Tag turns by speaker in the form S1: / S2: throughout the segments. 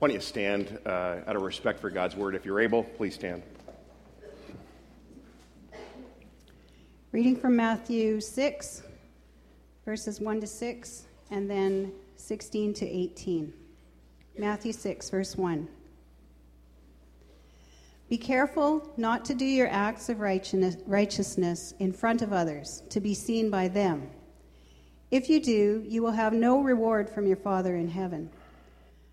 S1: Why don't you stand uh, out of respect for God's word? If you're able, please stand.
S2: Reading from Matthew 6, verses 1 to 6, and then 16 to 18. Matthew 6, verse 1. Be careful not to do your acts of righteousness in front of others, to be seen by them. If you do, you will have no reward from your Father in heaven.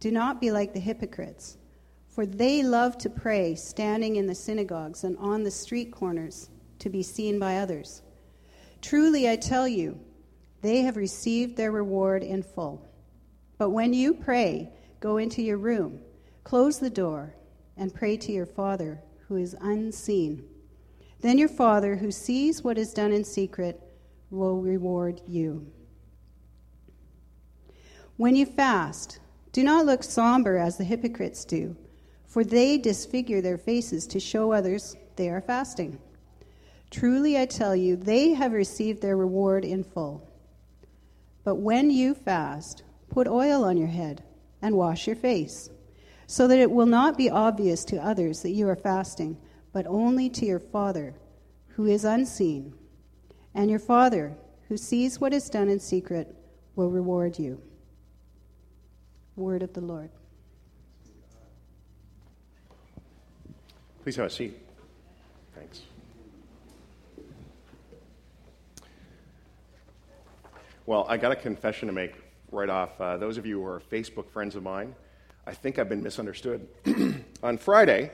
S2: do not be like the hypocrites, for they love to pray standing in the synagogues and on the street corners to be seen by others. Truly, I tell you, they have received their reward in full. But when you pray, go into your room, close the door, and pray to your Father who is unseen. Then your Father, who sees what is done in secret, will reward you. When you fast, do not look somber as the hypocrites do, for they disfigure their faces to show others they are fasting. Truly, I tell you, they have received their reward in full. But when you fast, put oil on your head and wash your face, so that it will not be obvious to others that you are fasting, but only to your Father who is unseen and your Father, who sees what is done in secret, will reward you. Word of the Lord.
S1: Please have a seat. Thanks. Well, I got a confession to make right off. Uh, those of you who are Facebook friends of mine, I think I've been misunderstood. On Friday,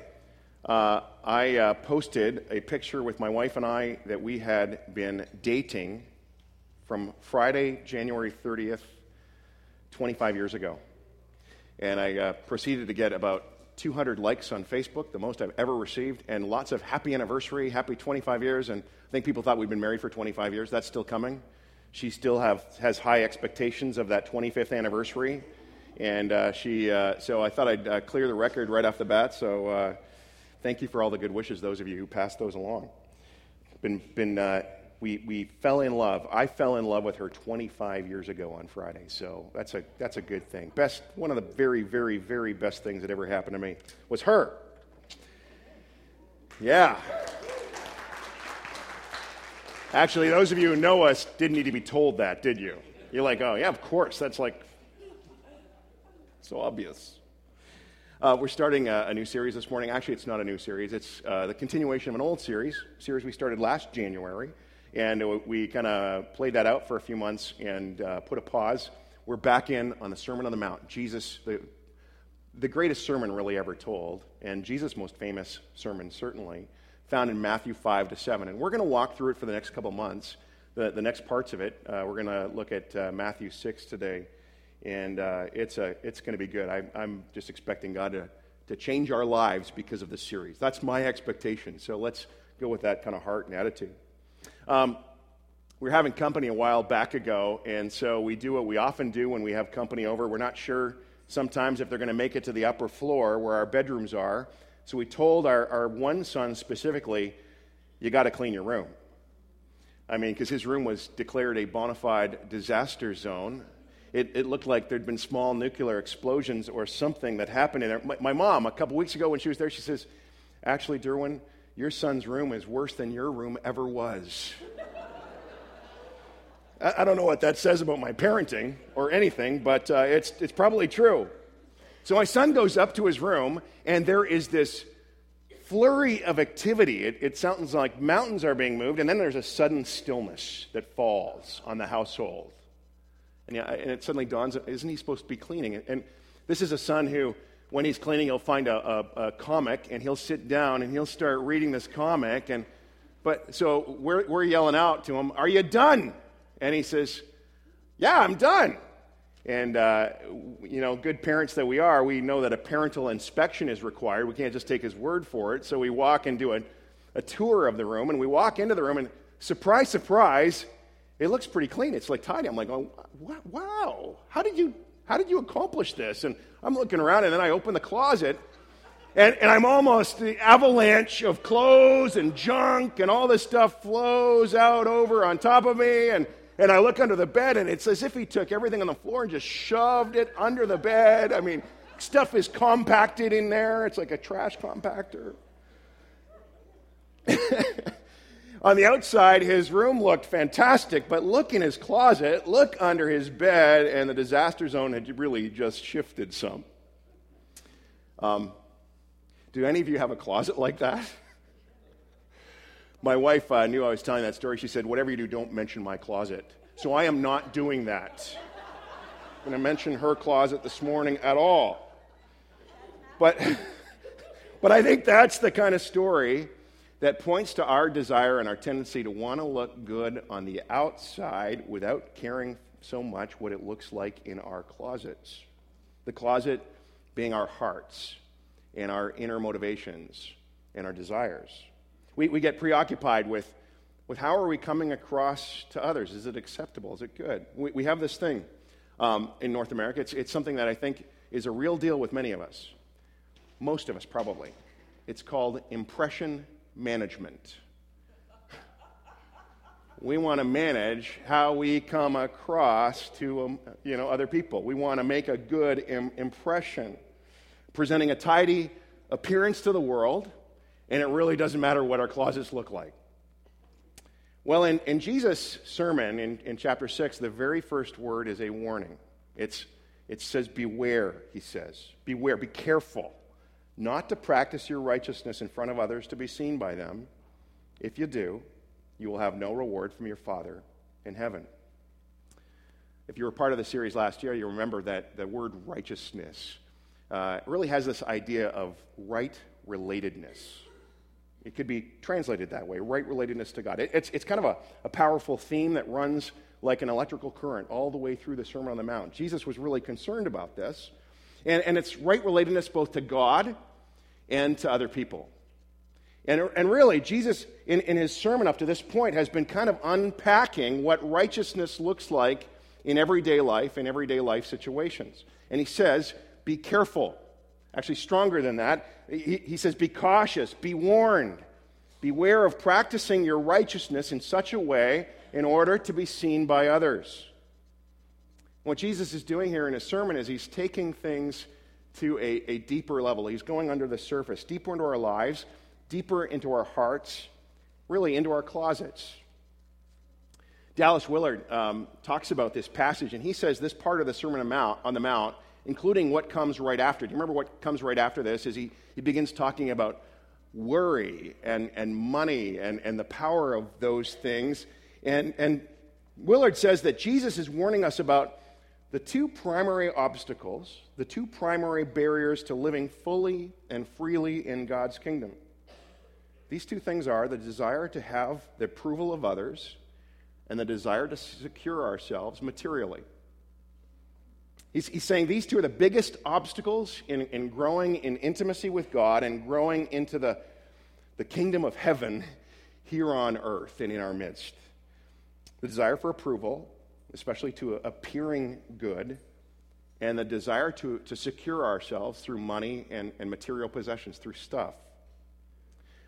S1: uh, I uh, posted a picture with my wife and I that we had been dating from Friday, January 30th, 25 years ago. And I uh, proceeded to get about 200 likes on Facebook, the most I've ever received, and lots of happy anniversary, happy 25 years. And I think people thought we'd been married for 25 years. That's still coming. She still have, has high expectations of that 25th anniversary. And uh, she, uh, so I thought I'd uh, clear the record right off the bat. So thank you for all the good wishes, those of you who passed those along. Been, been, uh, we, we fell in love. I fell in love with her 25 years ago on Friday, so that's a, that's a good thing. Best, one of the very, very, very best things that ever happened to me was her. Yeah. Actually, those of you who know us didn't need to be told that, did you? You're like, oh, yeah, of course. That's like so obvious. Uh, we're starting a, a, new series this morning. Actually, it's not a new series, it's uh, the continuation of an old series, series we started last January. And we kind of played that out for a few months and uh, put a pause. We're back in on the Sermon on the Mount. Jesus, the, the greatest sermon really ever told, and Jesus' most famous sermon, certainly, found in Matthew 5 to 7. And we're going to walk through it for the next couple months, the, the next parts of it. Uh, we're going to look at uh, Matthew 6 today and uh, it's, a, it's going to be good. I, I'm just expecting God to, to change our lives because of this series. That's my expectation. So let's go with that kind of heart and attitude. Um, we were having company a while back ago, and so we do what we often do when we have company over. We're not sure sometimes if they're going to make it to the upper floor where our bedrooms are. So we told our, our one son specifically, you got to clean your room. I mean, because his room was declared a bona fide disaster zone it, it looked like there'd been small nuclear explosions or something that happened in there. My, my mom, a couple weeks ago when she was there, she says, Actually, Durwin, your son's room is worse than your room ever was. I, I don't know what that says about my parenting or anything, but uh, it's, it's probably true. So my son goes up to his room, and there is this flurry of activity. It, it, sounds like mountains are being moved, and then there's a sudden stillness that falls on the household. And, yeah, and it suddenly dawns, isn't he supposed to be cleaning? And this is a son who, when he's cleaning, he'll find a, a, a comic and he'll sit down and he'll start reading this comic. And, but so we're, we're yelling out to him, Are you done? And he says, Yeah, I'm done. And, uh, you know, good parents that we are, we know that a parental inspection is required. We can't just take his word for it. So we walk and do a, a tour of the room, and we walk into the room, and surprise, surprise, it looks pretty clean. It's like tidy. I'm like, oh, wow, how did you, how did you accomplish this? And I'm looking around, and then I open the closet, and, and I'm almost, the avalanche of clothes and junk and all this stuff flows out over on top of me. And, and I look under the bed, and it's as if he took everything on the floor and just shoved it under the bed. I mean, stuff is compacted in there. It's like a trash compactor. on the outside, his room looked fantastic, but look in his closet, look under his bed, and the disaster zone had really just shifted some. Um, do any of you have a closet like that? my wife uh, knew I was telling that story. She said, Whatever you do, don't mention my closet. So I am not doing that. I'm going to mention her closet this morning at all. But, but I think that's the kind of story that points to our desire and our tendency to want to look good on the outside without caring so much what it looks like in our closets. The closet being our hearts and our inner motivations and our desires. We, we get preoccupied with, with how are we coming across to others? Is it acceptable? Is it good? We, we have this thing um, in North America. It's, it's something that I think is a real deal with many of us, most of us probably. It's called impression management. we want to manage how we come across to um, you know, other people. We want to make a good Im- impression presenting a tidy appearance to the world, and it really doesn't matter what our closets look like. Well, in, in Jesus' sermon in, in chapter 6, the very first word is a warning. It's, it says, Beware, he says. Beware, be careful not to practice your righteousness in front of others to be seen by them. If you do, you will have no reward from your Father in heaven. If you were part of the series last year, you remember that the word righteousness uh, really has this idea of right relatedness. It could be translated that way right relatedness to God. It, it's, it's kind of a, a powerful theme that runs like an electrical current all the way through the Sermon on the Mount. Jesus was really concerned about this. And, and it's right relatedness both to God and to other people. And, and really, Jesus, in, in his sermon up to this point, has been kind of unpacking what righteousness looks like in everyday life, in everyday life situations. And he says, be careful. Actually, stronger than that, he, he says, Be cautious, be warned. Beware of practicing your righteousness in such a way in order to be seen by others. What Jesus is doing here in his sermon is he's taking things to a, a deeper level. He's going under the surface, deeper into our lives, deeper into our hearts, really into our closets. Dallas Willard um, talks about this passage, and he says this part of the Sermon on the Mount including what comes right after. Do you remember what comes right after this? Is he, he begins talking about worry and, and money and, and the power of those things. And, and Willard says that Jesus is warning us about the two primary obstacles, the two primary barriers to living fully and freely in God's kingdom. These two things are the desire to have the approval of others and the desire to secure ourselves materially. He's, he's saying these two are the biggest obstacles in, in growing in intimacy with God and growing into the, the kingdom of heaven here on earth and in our midst. The desire for approval, especially to appearing good, and the desire to, to secure ourselves through money and, and material possessions, through stuff.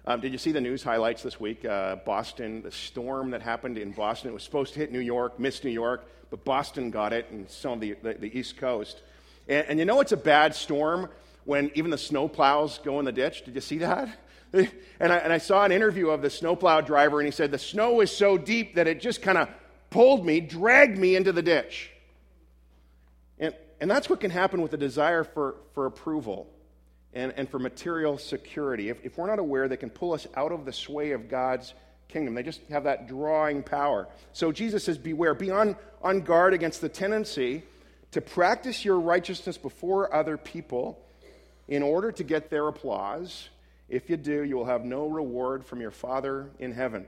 S1: Um, did you see the news highlights this week? Uh, Boston, the storm that happened in Boston. It was supposed to hit New York, missed New York, but Boston got it and some of the, the, the East Coast. And, and, you know it's a bad storm when even the snow plows go in the ditch? Did you see that? And I, and I saw an interview of the snowplow driver, and he said, The snow is so deep that it just kind of pulled me, dragged me into the ditch. And, and that's what can happen with a desire for, for approval and, and for material security. If, if we're not aware, they can pull us out of the sway of God's kingdom. They just have that drawing power. So Jesus says, Beware, be on, on guard against the tendency to practice your righteousness before other people in order to get their applause. If you do, you will have no reward from your Father in heaven.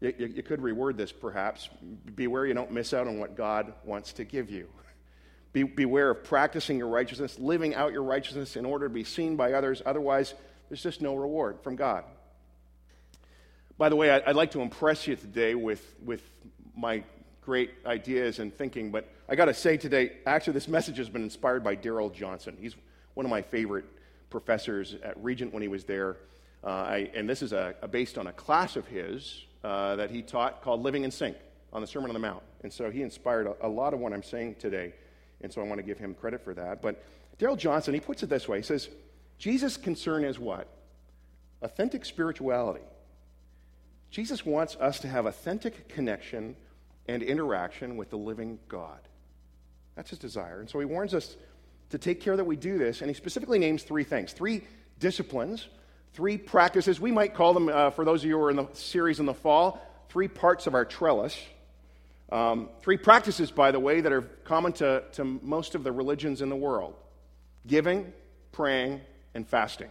S1: You, you, you could reword this perhaps. Beware you don't miss out on what God wants to give you. Be, beware of practicing your righteousness, living out your righteousness in order to be seen by others. Otherwise, there's just no reward from God. By the way, I'd like to impress you today with, with my great ideas and thinking, but I got to say today, actually, this message has been inspired by Darrell Johnson. He's one of my favorite professors at Regent when he was there. Uh, I, and this is a, a, based on a class of his uh, that he taught called Living in Sync on the Sermon on the Mount. And so he inspired a, a lot of what I'm saying today. And so I want to give him credit for that. But Darrell Johnson, he puts it this way He says, Jesus' concern is what? Authentic spirituality. Jesus wants us to have authentic connection and interaction with the living God. That's his desire. And so he warns us to take care that we do this. And he specifically names three things three disciplines, three practices. We might call them, uh, for those of you who are in the series in the fall, three parts of our trellis. Um, three practices, by the way, that are common to, to most of the religions in the world giving, praying, and fasting.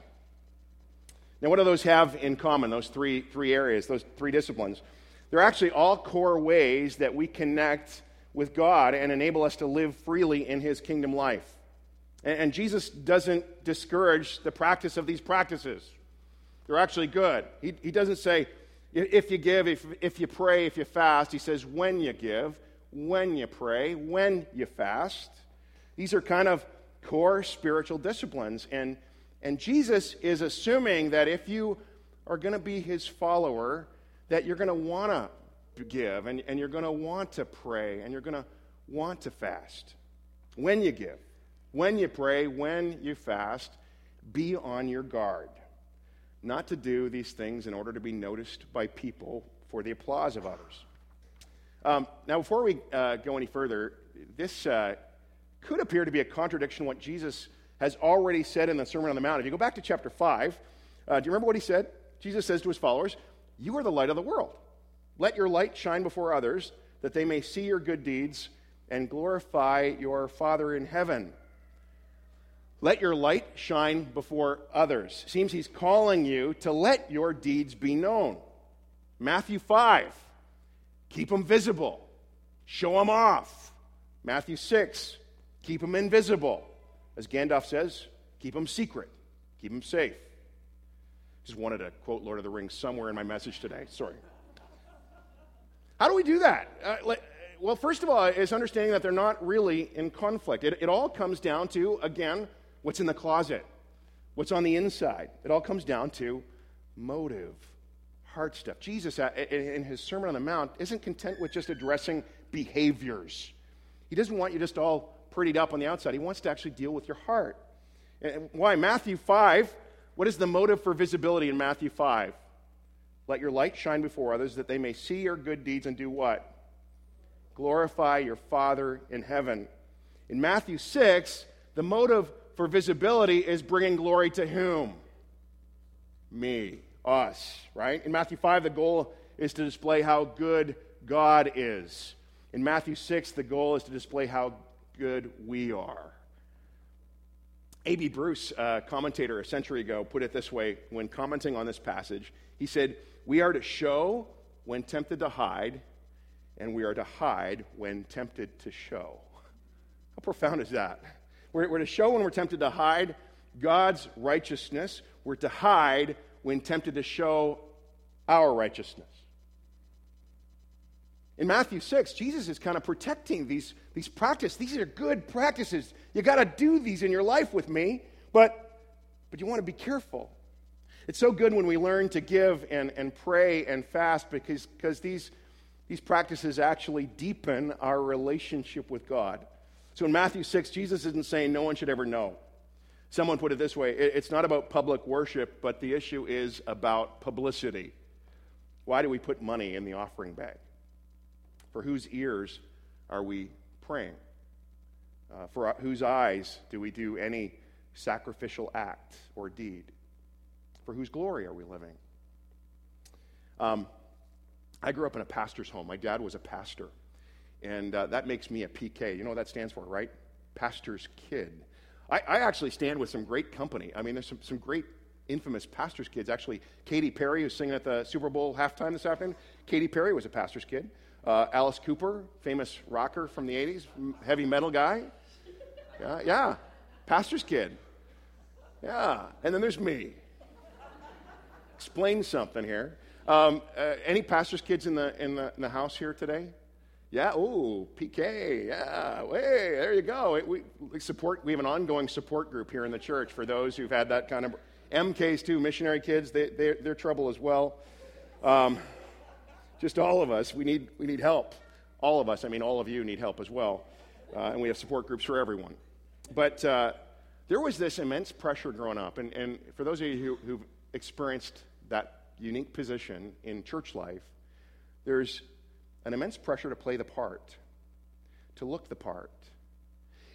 S1: Now, what do those have in common, those three, three areas, those three disciplines? They're actually all core ways that we connect with God and enable us to live freely in His kingdom life. And, and Jesus doesn't discourage the practice of these practices, they're actually good. He, he doesn't say, if you give, if, if you pray, if you fast. He says, when you give, when you pray, when you fast. These are kind of core spiritual disciplines. And, and Jesus is assuming that if you are going to be his follower, that you're going to want to give and, and you're going to want to pray and you're going to want to fast. When you give, when you pray, when you fast, be on your guard. Not to do these things in order to be noticed by people for the applause of others. Um, now, before we uh, go any further, this uh, could appear to be a contradiction to what Jesus has already said in the Sermon on the Mount. If you go back to chapter 5, uh, do you remember what he said? Jesus says to his followers, You are the light of the world. Let your light shine before others, that they may see your good deeds and glorify your Father in heaven. Let your light shine before others. Seems he's calling you to let your deeds be known. Matthew 5, keep them visible, show them off. Matthew 6, keep them invisible. As Gandalf says, keep them secret, keep them safe. Just wanted to quote Lord of the Rings somewhere in my message today. Sorry. How do we do that? Uh, well, first of all, is understanding that they're not really in conflict. It, it all comes down to, again, what's in the closet, what's on the inside. It all comes down to motive, heart stuff. Jesus, uh, in his Sermon on the Mount, isn't content with just addressing behaviors. He doesn't want you just all prettied up on the outside. He wants to actually deal with your heart. And why? Matthew 5, what is the motive for visibility in Matthew 5? Let your light shine before others that they may see your good deeds and do what? Glorify your Father in heaven. In Matthew 6, the motive for visibility is bringing glory to whom? Me, us, right? In Matthew 5, the goal is to display how good God is. In Matthew 6, the goal is to display how good we are. A.B. Bruce, a commentator a century ago, put it this way when commenting on this passage. He said, We are to show when tempted to hide, and we are to hide when tempted to show. How profound is that? We're, we're to show when we're tempted to hide God's righteousness. We're to hide when tempted to show our righteousness. In Matthew 6, Jesus is kind of protecting these, these practices. These are good practices. You got to do these in your life with me, but, but you want to be careful. It's so good when we learn to give and, and pray and fast because, because these, these practices actually deepen our relationship with God. So in Matthew 6, Jesus isn't saying no one should ever know. Someone put it this way it's not about public worship, but the issue is about publicity. Why do we put money in the offering bag? For whose ears are we praying? Uh, for whose eyes do we do any sacrificial act or deed? For whose glory are we living? Um, I grew up in a pastor's home. My dad was a pastor. And uh, that makes me a PK. You know what that stands for, right? Pastor's kid. I, I actually stand with some great company. I mean, there's some, some great infamous pastor's kids. Actually, Katy Perry, who's singing at the Super Bowl halftime this afternoon, Katy Perry was a pastor's kid. Uh, Alice Cooper, famous rocker from the 80s, heavy metal guy. Yeah, yeah. Pastor's kid. Yeah. And then there's me. Explain something here. Um, uh, any pastor's kids in the, in, the, in the house here today? Yeah, ooh, PK, yeah, hey, there you go. We, we, support, we have an ongoing support group here in the church for those who've had that kind of, MKs too, missionary kids, they, they, they're trouble as well. Um, just all of us, we need, we need help. All of us, I mean, all of you need help as well. Uh, and we have support groups for everyone. But uh, there was this immense pressure growing up. And, and for those of you who, who've experienced that unique position in church life, there's an immense pressure to play the part, to look the part.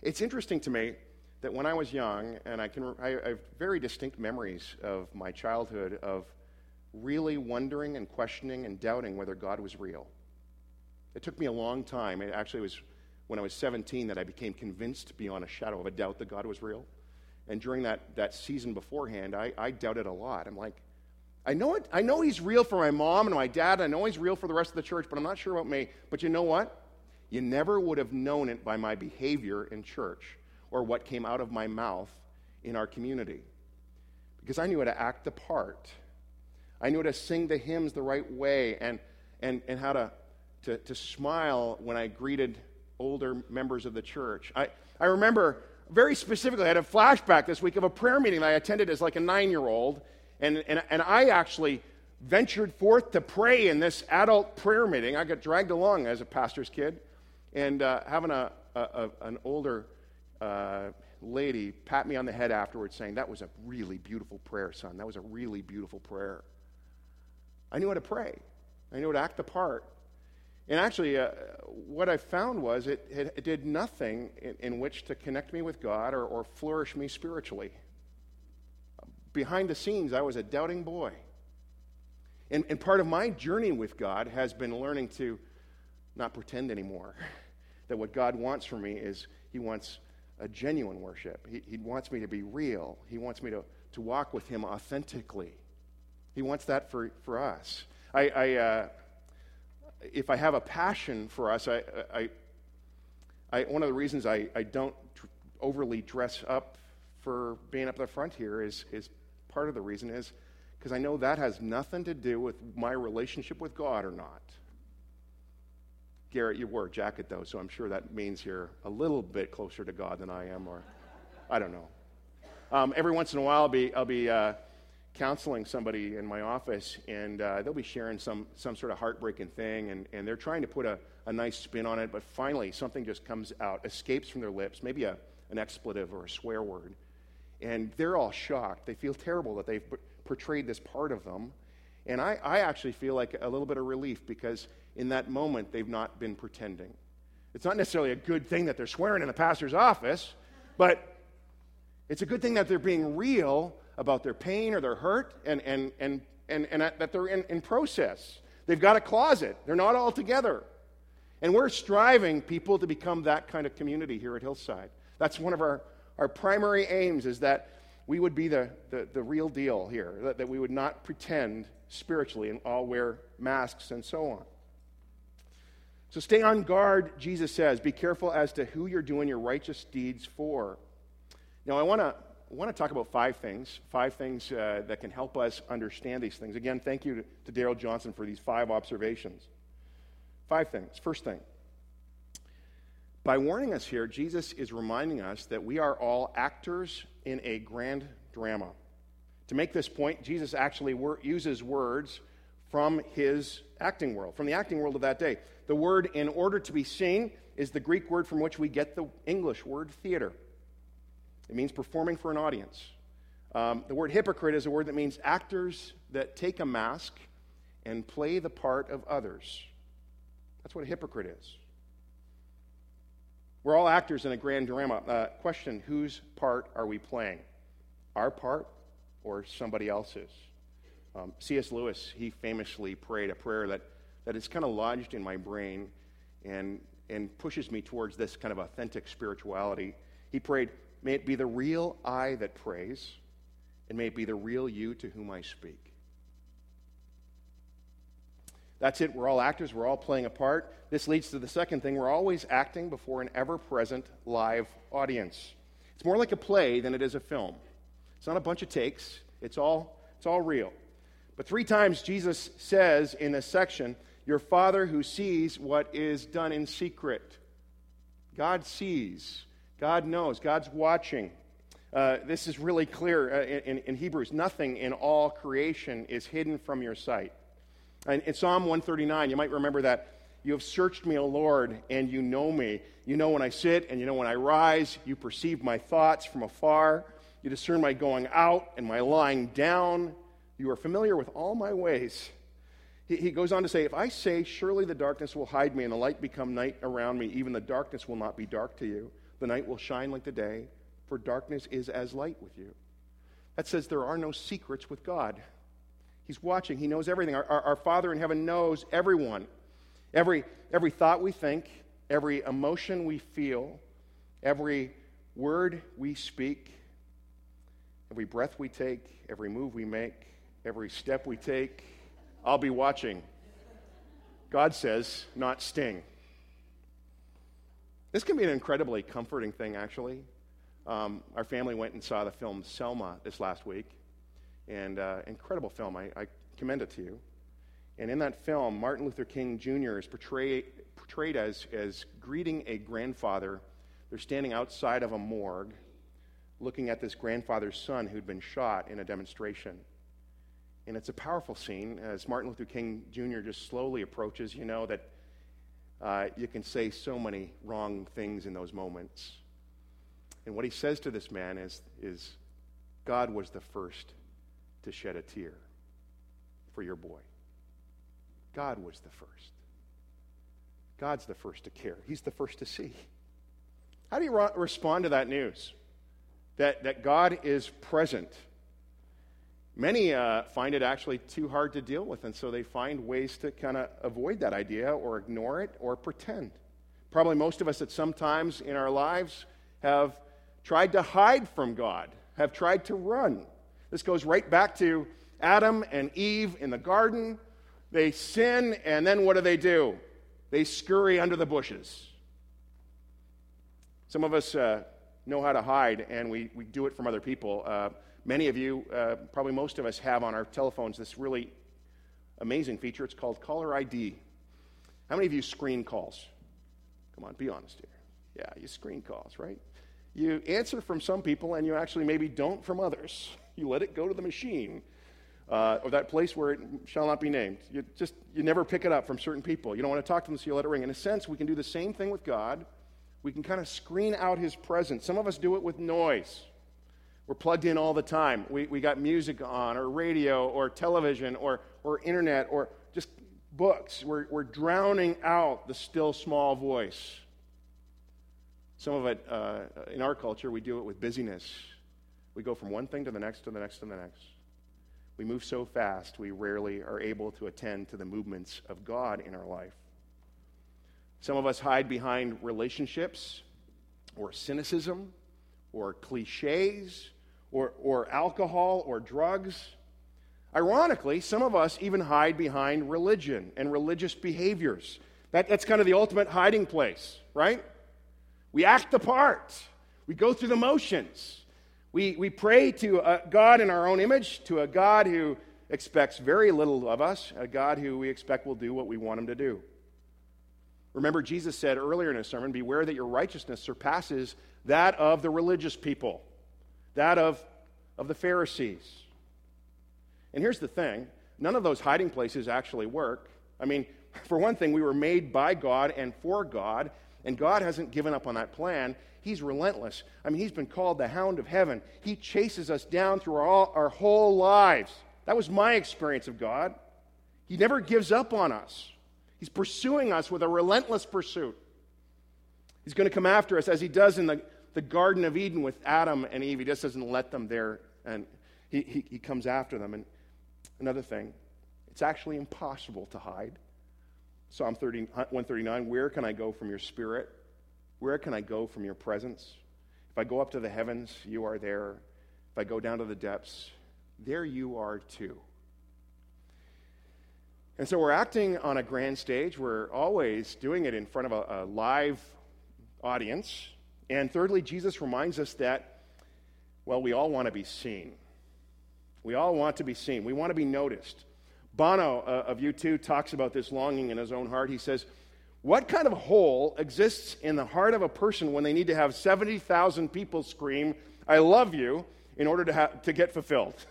S1: It's interesting to me that when I was young, and I can I, have very distinct memories of my childhood of really wondering and questioning and doubting whether God was real. It took me a long time. It actually was when I was 17 that I became convinced beyond a shadow of a doubt that God was real. And during that, that season beforehand, I, I doubted a lot. I'm like, I know, it, I know he's real for my mom and my dad. I know he's real for the rest of the church, but I'm not sure about me. But you know what? You never would have known it by my behavior in church or what came out of my mouth in our community. Because I knew how to act the part. I knew how to sing the hymns the right way and, and, and how to, to, to smile when I greeted older members of the church. I, I remember very specifically, I had a flashback this week of a prayer meeting I attended as like a nine year old and, and, and I actually ventured forth to pray in this adult prayer meeting. I got dragged along as a pastor's kid, and uh, having a, a, a, an older uh, lady pat me on the head afterwards, saying, That was a really beautiful prayer, son. That was a really beautiful prayer. I knew how to pray, I knew how to act the part. And actually, uh, what I found was it, it, it did nothing in, in, which to connect me with God or, or flourish me spiritually behind the scenes, I was a doubting boy. And, and part of my journey with God has been learning to not pretend anymore. that what God wants from me is He wants a genuine worship. He, he wants me to be real. He wants me to, to walk with Him authentically. He wants that for, for us. I, I uh, if I have a passion for us, I, I, I, one of the reasons I, I don't overly dress up for being up the front here is, is part of the reason is because I know that has nothing to do with my relationship with God or not. Garrett, you wore a jacket though, so I'm sure that means you're a little bit closer to God than I am, or I don't know. Um, every once in a while, I'll be, I'll be uh, counseling somebody in my office, and uh, they'll be sharing some, some sort of heartbreaking thing, and, and they're trying to put a, a nice spin on it, but finally something just comes out, escapes from their lips, maybe a, an expletive or a swear word, and they're all shocked. They feel terrible that they've portrayed this part of them. And I, I actually feel like a little bit of relief because in that moment they've not been pretending. It's not necessarily a good thing that they're swearing in the pastor's office, but it's a good thing that they're being real about their pain or their hurt and, and, and, and, and that they're in, in process. They've got a closet, they're not all together. And we're striving people to become that kind of community here at Hillside. That's one of our our primary aims is that we would be the, the, the real deal here, that, that we would not pretend spiritually and all wear masks and so on. So stay on guard, Jesus says. Be careful as to who you're doing your righteous deeds for. Now, I want to want to talk about five things, five things uh, that can help us understand these things. Again, thank you to, to Darrell Johnson for these five observations. Five things. First thing by warning us here, Jesus is reminding us that we are all actors in a grand drama. To make this point, Jesus actually uses words from his acting world, from the acting world of that day. The word in order to be seen is the Greek word from which we get the English word theater. It means performing for an audience. Um, the word hypocrite is a word that means actors that take a mask and play the part of others. That's what a hypocrite is. We're all actors in a grand drama. Uh, question whose part are we playing? Our part or somebody else's? Um, C.S. Lewis, he famously prayed a prayer that, that is kind of lodged in my brain and, and pushes me towards this kind of authentic spirituality. He prayed, May it be the real I that prays, and may it be the real you to whom I speak. That's it. We're all actors. We're all playing a part. This leads to the second thing. We're always acting before an ever present live audience. It's more like a play than it is a film. It's not a bunch of takes, it's all, it's all real. But three times Jesus says in this section, Your Father who sees what is done in secret. God sees, God knows, God's watching. Uh, this is really clear uh, in, in, Hebrews. Nothing in all creation is hidden from your sight. And in Psalm 139, you might remember that. You have searched me, O Lord, and you know me. You know when I sit and you know when I rise. You perceive my thoughts from afar. You discern my going out and my lying down. You are familiar with all my ways. He, he goes on to say, If I say, Surely the darkness will hide me and the light become night around me, even the darkness will not be dark to you. The night will shine like the day, for darkness is as light with you. That says there are no secrets with God. He's watching, He knows everything. Our, our, our Father in heaven knows everyone. Every, every thought we think, every emotion we feel, every word we speak, every breath we take, every move we make, every step we take, I'll be watching. God says, not Sting. This can be an incredibly comforting thing, actually. Um, our family went and saw the film Selma this last week, and uh, incredible film. I, I, commend it to you. And in that film, Martin Luther King Jr. is portrayed, portrayed as, as greeting a grandfather. They're standing outside of a morgue looking at this grandfather's son who'd been shot in a demonstration. And it's a powerful scene as Martin Luther King Jr. just slowly approaches. You know that uh, you can say so many wrong things in those moments. And what he says to this man is, is God was the first to shed a tear for your boy. God was the first. God's the first to care, He's the first to see. How do you re- respond to that news? That, that God is present Many uh, find it actually too hard to deal with, and so they find ways to kind of avoid that idea or ignore it or pretend. Probably most of us at some times in our lives have tried to hide from God, have tried to run. This goes right back to Adam and Eve in the garden. They sin, and then what do they do? They scurry under the bushes. Some of us uh, know how to hide, and we, we do it from other people. Uh, Many of you, uh, probably most of us, have on our telephones this really amazing feature. It's called Caller ID. How many of you screen calls? Come on, be honest here. Yeah, you screen calls, right? You answer from some people and you actually maybe don't from others. You let it go to the machine. Uh, or that place where it shall not be named. You just you never pick it up from certain people. You don't want to talk to them, so you let it ring. In a sense, we can do the same thing with God. We can kind of screen out His presence. Some of us do it with noise. We're plugged in all the time. We, we got music on, or radio, or television, or, or internet, or just books. We're, we're drowning out the still small voice. Some of it, uh, in our culture, we do it with busyness. We go from one thing to the next, to the next, to the next. We move so fast, we rarely are able to attend to the movements of God in our life. Some of us hide behind relationships or cynicism or cliches or, or alcohol or drugs. Ironically, some of us even hide behind religion and religious behaviors. That, that's kind of the ultimate hiding place, right? We act the part, we go through the motions. We, we pray to a God in our own image, to a God who expects very little of us, a God who we expect will do what we want him to do. Remember, Jesus said earlier in his sermon, Beware that your righteousness surpasses that of the religious people that of, of the Pharisees. And here's the thing none of those hiding places actually work. I mean, for one thing, we were made by God and for God, and God hasn't given up on that plan. He's relentless. I mean, He's been called the hound of heaven. He chases us down through our, our whole lives. That was my experience of God. He never gives up on us, He's pursuing us with a relentless pursuit. He's going to come after us as He does in the the Garden of Eden with Adam and Eve. He just doesn't let them there, and he, he, he comes after them. And another thing, it's actually impossible to hide. Psalm 30, 139 Where can I go from your spirit? Where can I go from your presence? If I go up to the heavens, you are there. If I go down to the depths, there you are too. And so we're acting on a grand stage. We're always doing it in front of a, a live audience. And thirdly, Jesus reminds us that, well, we all want to be seen. We all want to be seen. We want to be noticed. Bono uh, of U2 talks about this longing in his own heart. He says, What kind of hole exists in the heart of a person when they need to have 70,000 people scream, I love you, in order to, ha- to get fulfilled?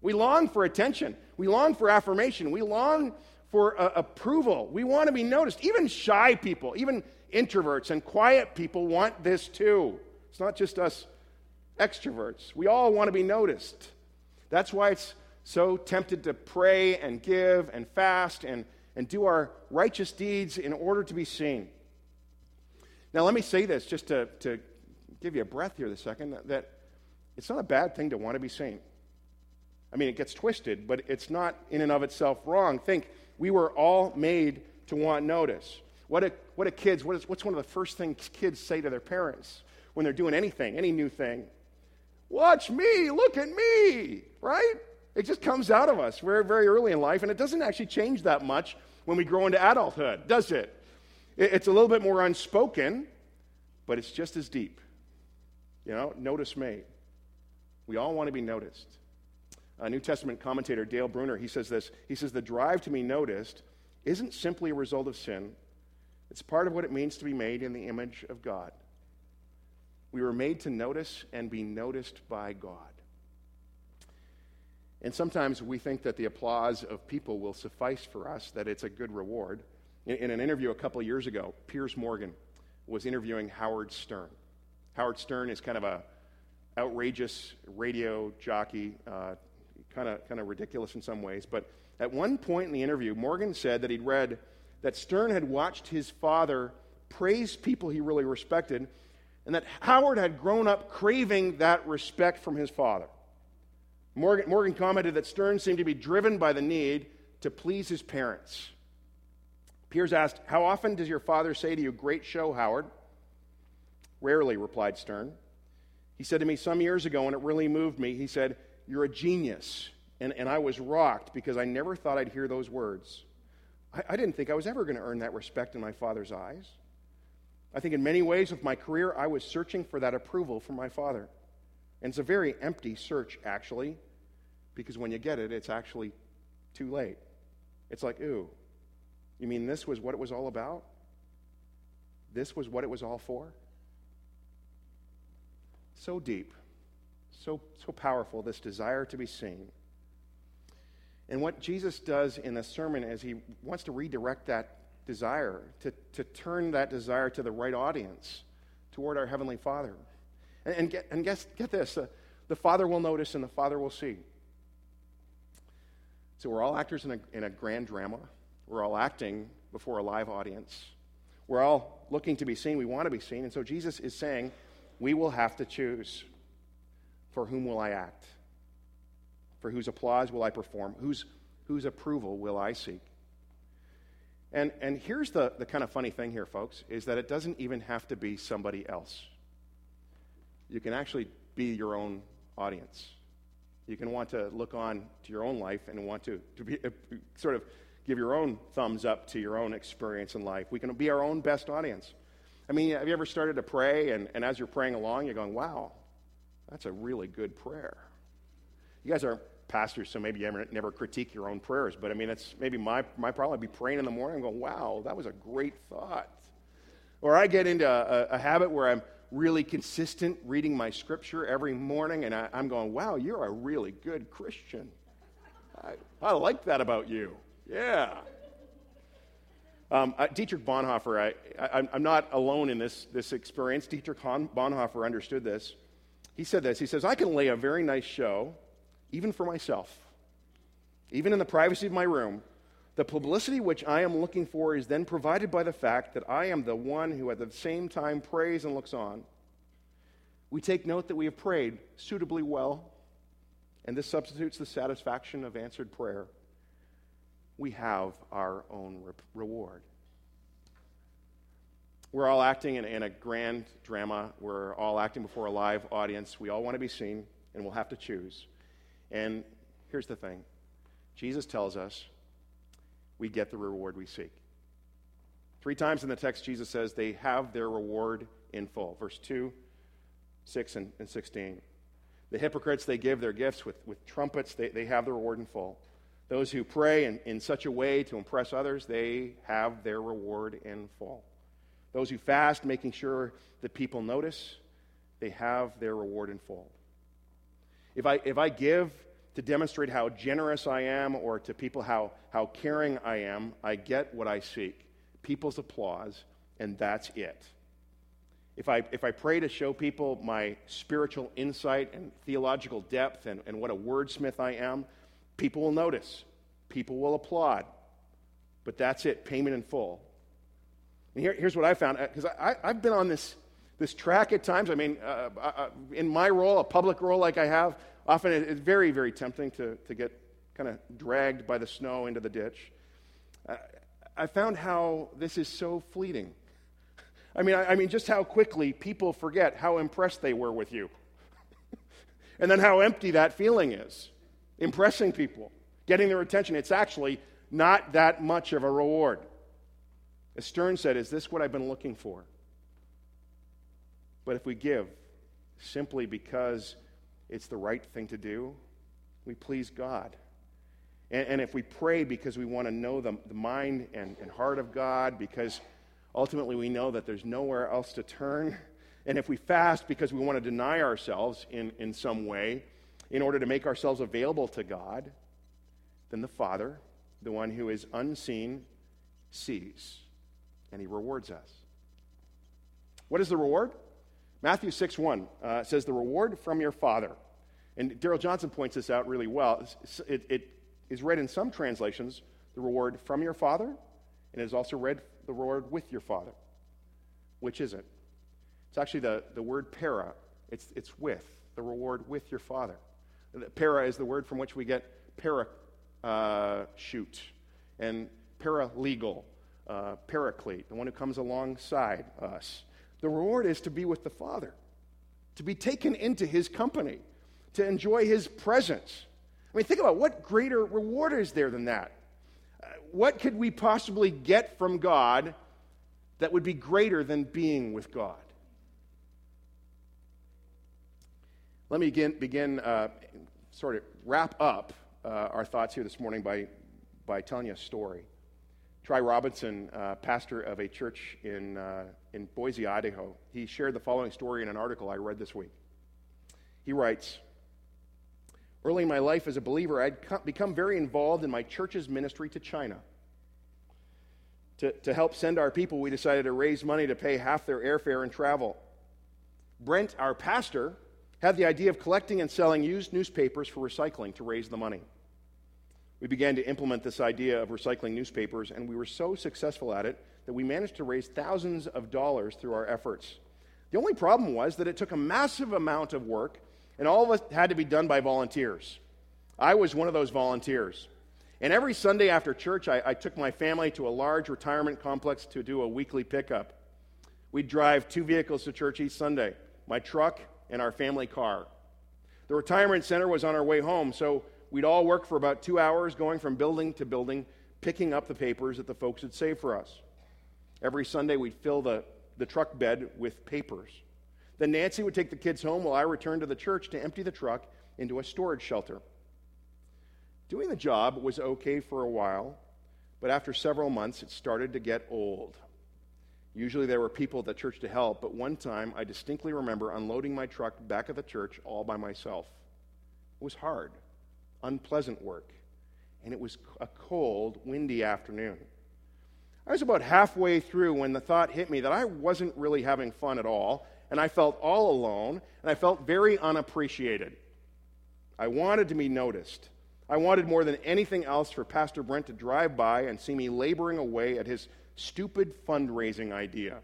S1: We long for attention. We long for affirmation. We long for uh, approval. We want to be noticed. Even shy people, even introverts and quiet people want this too. It's not just us extroverts. We all want to be noticed. That's why it's so tempted to pray and give and fast and, and do our righteous deeds in order to be seen. Now, let me say this just to, to give you a breath here a second that it's not a bad thing to want to be seen. I mean, it gets twisted, but it's not in and of itself wrong. Think, we were all made to want notice. What do, what do kids, what is, what's one of the first things kids say to their parents when they're doing anything, any new thing? Watch me, look at me, right? It just comes out of us very, very early in life, and it doesn't actually change that much when we grow into adulthood, does it? It's a little bit more unspoken, but it's just as deep. You know, notice me. We all want to be noticed. A New Testament commentator, Dale Bruner, he says this. He says, The drive to be noticed isn't simply a result of sin, it's part of what it means to be made in the image of God. We were made to notice and be noticed by God. And sometimes we think that the applause of people will suffice for us, that it's a good reward. In, in an interview a couple years ago, Piers Morgan was interviewing Howard Stern. Howard Stern is kind of a outrageous radio jockey, kind of kind of ridiculous in some ways. But at one point in the interview, Morgan said that he'd read that Stern had watched his father praise people he really respected, and that Howard had grown up craving that respect from his father. Morgan, Morgan commented that Stern seemed to be driven by the need to please his parents. Piers asked, How often does your father say to you, Great show, Howard? Rarely, replied Stern. He said to me some years ago, and it really moved me, he said, You're a genius. And, and I was rocked because I never thought I'd hear those words. I, I didn't think I was ever going to earn that respect in my father's eyes. I think in many ways with my career, I was searching for that approval from my father. And it's a very empty search, actually, because when you get it, it's actually too late. It's like, ooh, you mean this was what it was all about? This was what it was all for? So deep, so, so powerful, this desire to be seen. And what Jesus does in the sermon is he wants to redirect that desire, to, to turn that desire to the right audience, toward our Heavenly Father. And, and, get, and guess, get this uh, the Father will notice and the Father will see. So we're all actors in a, in a grand drama. We're all acting before a live audience. We're all looking to be seen. We want to be seen. And so Jesus is saying, we will have to choose for whom will I act? For whose applause will I perform? Whose, whose approval will I seek? And, and here's the, the kind of funny thing here, folks, is that it doesn't even have to be somebody else. You can actually be your own audience. You can want to look on to your own life and want to, to be, uh, sort of give your own thumbs up to your own experience in life. We can be our own best audience. I mean, have you ever started to pray and, and as you're praying along, you're going, wow, that's a really good prayer. You guys are pastors, so maybe you ever, never critique your own prayers, but I mean, that's maybe my, my problem. I'd be praying in the morning and going, wow, that was a great thought. Or I get into a, a habit where I'm really consistent reading my scripture every morning, and I, am going, wow, you're a really good Christian. I, I like that about you. Yeah. Um, uh, Dietrich Bonhoeffer, I, am not alone in this, this experience. Dietrich Bonhoeffer understood this. He said this He says, I can lay a very nice show, even for myself, even in the privacy of my room. The publicity which I am looking for is then provided by the fact that I am the one who at the same time prays and looks on. We take note that we have prayed suitably well, and this substitutes the satisfaction of answered prayer. We have our own re- reward. We're all acting in, in, a grand drama. We're all acting before a live audience. We all want to be seen, and we'll have to choose. And here's the thing Jesus tells us we get the reward we seek. Three times in the text, Jesus says they have their reward in full. Verse 2, 6, and, and 16. The hypocrites, they give their gifts with, with trumpets, they, they have the reward in full. Those who pray in, in such a way to impress others, they have their reward in full. Those who fast, making sure that people notice, they have their reward in full. If I, if I give to demonstrate how generous I am or to people how, how caring I am, I get what I seek people's applause, and that's it. If I, if I pray to show people my spiritual insight and theological depth and, and what a wordsmith I am, people will notice. People will applaud. But that's it, payment in full. And here, here's what I found because uh, I've been on this, this track at times. I mean, uh, uh, in my role, a public role like I have, often it's very, very tempting to, to get kind of dragged by the snow into the ditch. Uh, I found how this is so fleeting. I mean, I, I mean, just how quickly people forget how impressed they were with you. and then how empty that feeling is. Impressing people, getting their attention. It's actually not that much of a reward. As Sting said, Is this what I've been looking for? But if we give simply because it's the right thing to do, we please God. And, and if we pray because we want to know the, the mind and, and heart of God, because ultimately we know that there's nowhere else to turn, and if we fast because we want to deny ourselves in, in some way in order to make ourselves available to God, then the Father, the one who is unseen, sees, and he rewards us. What is the reward? Matthew 6 1 uh, says, The reward from your Father. And Darrell Johnson points this out really well. It, it, is read in some translations the reward from your father, and it is also read the reward with your father. Which is it? It's actually the, the word para. It's, it's with, the reward with your father. Para is the word from which we get para uh, and paralegal, uh, paraclete, the one who comes alongside us. The reward is to be with the Father, to be taken into his company, to enjoy his presence. I mean, think about what greater reward is there than that? Uh, what could we possibly get from God that would be greater than being with God? Let me begin, begin uh, sort of wrap up uh, our thoughts here this morning by, by telling you a story. Troy Robinson, uh, pastor of a church in, uh, in Boise, Idaho, he shared the following story in an article I read this week. He writes, Early in my life as a believer, I'd become very involved in my church's ministry to China. To, to help send our people, we decided to raise money to pay half their airfare and travel. Brent, our pastor, had the idea of collecting and selling used newspapers for recycling to raise the money. We began to implement this idea of recycling newspapers, and we were so successful at it that we managed to raise thousands of dollars through our efforts. The only problem was that it took a massive amount of work and all of it had to be done by volunteers. I was one of those volunteers. And every Sunday after church, I, I, took my family to a large retirement complex to do a weekly pickup. We'd drive two vehicles to church each Sunday my truck and our family car. The retirement center was on our way home, so we'd all work for about two hours going from building to building, picking up the papers that the folks had saved for us. Every Sunday, we'd fill the, the truck bed with papers. Then Nancy would take the kids home while I returned to the church to empty the truck into a storage shelter. Doing the job was okay for a while, but after several months, it started to get old. Usually there were people at the church to help, but one time I distinctly remember unloading my truck back at the church all by myself. It was hard, unpleasant work, and it was a cold, windy afternoon. I was about halfway through when the thought hit me that I wasn't really having fun at all and I felt all alone, and I felt very unappreciated. I wanted to be noticed. I wanted more than anything else for Pastor Brent to drive by and see me laboring away at his stupid fundraising idea.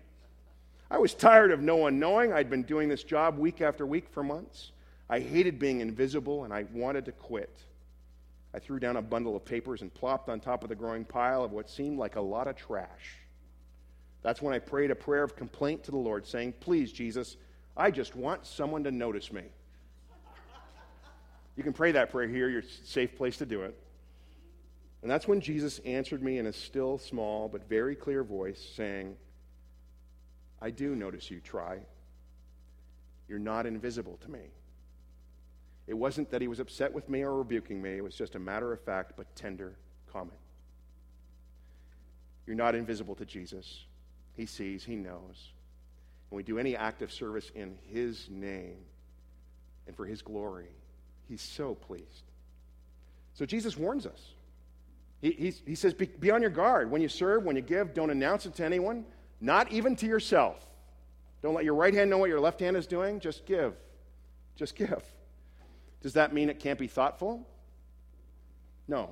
S1: I was tired of no one knowing. I'd been doing this job week after week for months. I hated being invisible, and I wanted to quit. I threw down a bundle of papers and plopped on top of the growing pile of what seemed like a lot of trash. That's when I prayed a prayer of complaint to the Lord, saying, Please, Jesus, I just want someone to notice me. You can pray that prayer here, your safe place to do it. And that's when Jesus answered me in a still, small, but very clear voice, saying, I do notice you Troy. You're not invisible to me. It wasn't that he was upset with me or rebuking me, it was just a matter of fact but tender comment. You're not invisible to Jesus. He sees, He knows. When we do any act of service in His name and for His glory, He's so pleased. So Jesus warns us. He, he, he says, be, be on your guard. When you serve, when you give, don't announce it to anyone, not even to yourself. Don't let your right hand know what your left hand is doing. Just give. Just give. Does that mean it can't be thoughtful? No.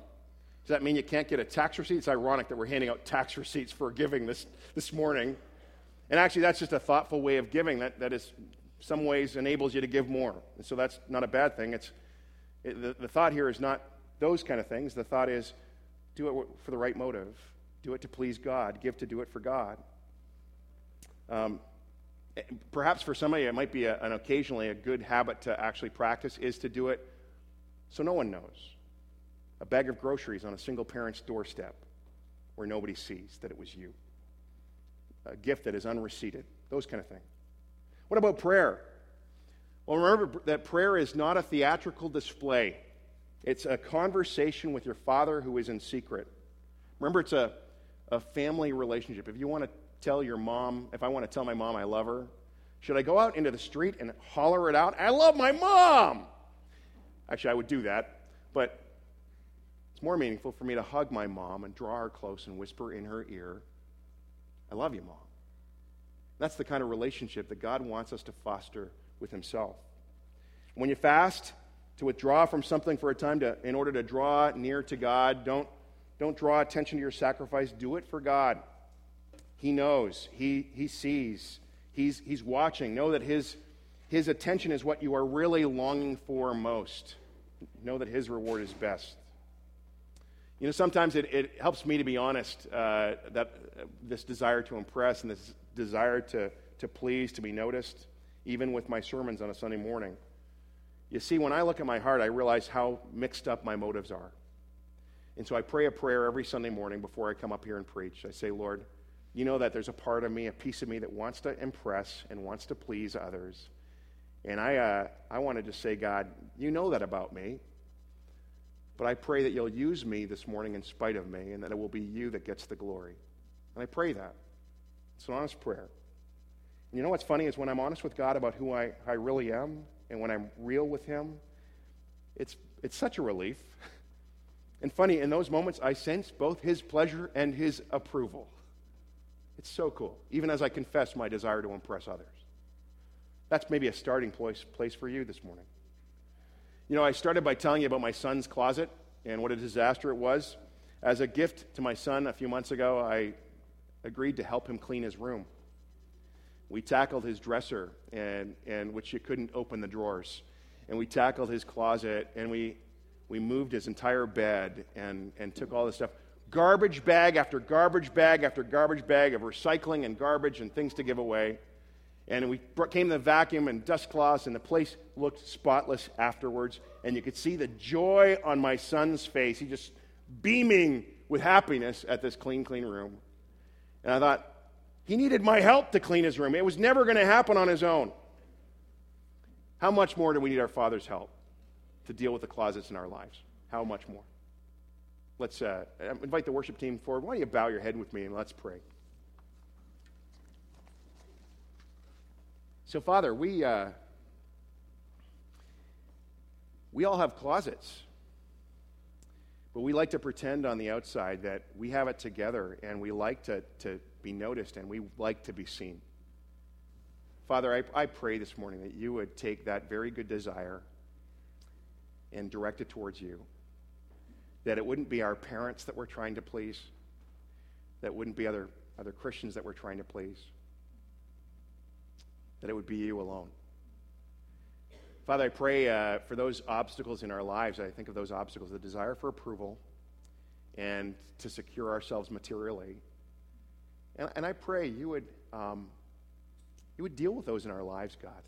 S1: Does that mean you can't get a tax receipt? It's ironic that we're handing out tax receipts for giving this, this morning. And actually, that's just a thoughtful way of giving that, that is, some ways, enables you to give more. And so that's not a bad thing. It's, it, the, the thought here is not those kind of things. The thought is do it for the right motive, do it to please God, give to do it for God. Um, perhaps for somebody, it might be a, an occasionally a good habit to actually practice is to do it so no one knows a bag of groceries on a single parent's doorstep where nobody sees that it was you, a gift that is unreceipted, those kind of things. What about prayer? Well, remember that prayer is not a theatrical display. It's a conversation with your father who is in secret. Remember, it's a, a family relationship. If you want to tell your mom, if I want to tell my mom I love her, should I go out into the street and holler it out? I love my mom! Actually, I would do that, but it's more meaningful for me to hug my mom and draw her close and whisper in her ear, I love you, mom. That's the kind of relationship that God wants us to foster with Himself. When you fast, to withdraw from something for a time to, in order to draw near to God, don't, don't draw attention to your sacrifice. Do it for God. He knows, He, he sees, he's, he's watching. Know that his, his attention is what you are really longing for most. Know that His reward is best. You know, sometimes it, it helps me to be honest uh, that uh, this desire to impress and this desire to, to please, to be noticed, even with my sermons on a Sunday morning. You see, when I look at my heart, I realize how mixed up my motives are. And so I pray a prayer every Sunday morning before I come up here and preach. I say, Lord, you know that there's a part of me, a piece of me that wants to impress and wants to please others. And I, uh, I want to just say, God, you know that about me. But I pray that you'll use me this morning in spite of me, and that it will be you that gets the glory. And I pray that. It's an honest prayer. And you know what's funny is when I'm honest with God about who I, I really am, and when I'm real with Him, it's, it's such a relief. And funny, in those moments, I sense both His pleasure and His approval. It's so cool, even as I confess my desire to impress others. That's maybe a starting place, place for you this morning. You know, I started by telling you about my son's closet and what a disaster it was. As a gift to my son a few months ago, I agreed to help him clean his room. We tackled his dresser, and, and which you couldn't open the drawers. And we tackled his closet, and we, we moved his entire bed and, and took all the stuff. Garbage bag after garbage bag after garbage bag of recycling and garbage and things to give away. And we came to the vacuum and dust cloths, and the place looked spotless afterwards. And you could see the joy on my son's face. He just beaming with happiness at this clean, clean room. And I thought, he needed my help to clean his room. It was never going to happen on his own. How much more do we need our Father's help to deal with the closets in our lives? How much more? Let's uh, invite the worship team forward. Why don't you bow your head with me and let's pray. So, Father, we, uh, we all have closets, but we like to pretend on the outside that we have it together and we like to, to be noticed and we like to be seen. Father, I, I pray this morning that you would take that very good desire and direct it towards you. That it wouldn't be our parents that we're trying to please, that wouldn't be other, other Christians that we're trying to please that it would be you alone. Father, I pray uh, for those obstacles in our lives. I think of those obstacles the desire for approval and to secure ourselves materially. And, and I pray you would, um, you would deal with those in our lives, God,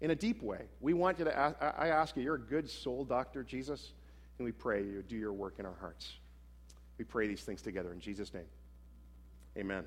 S1: in a deep way. We want you to, ask, I ask you, you're a good soul doctor, Jesus, and we pray you do your work in our hearts. We pray these things together in Jesus' name. Amen.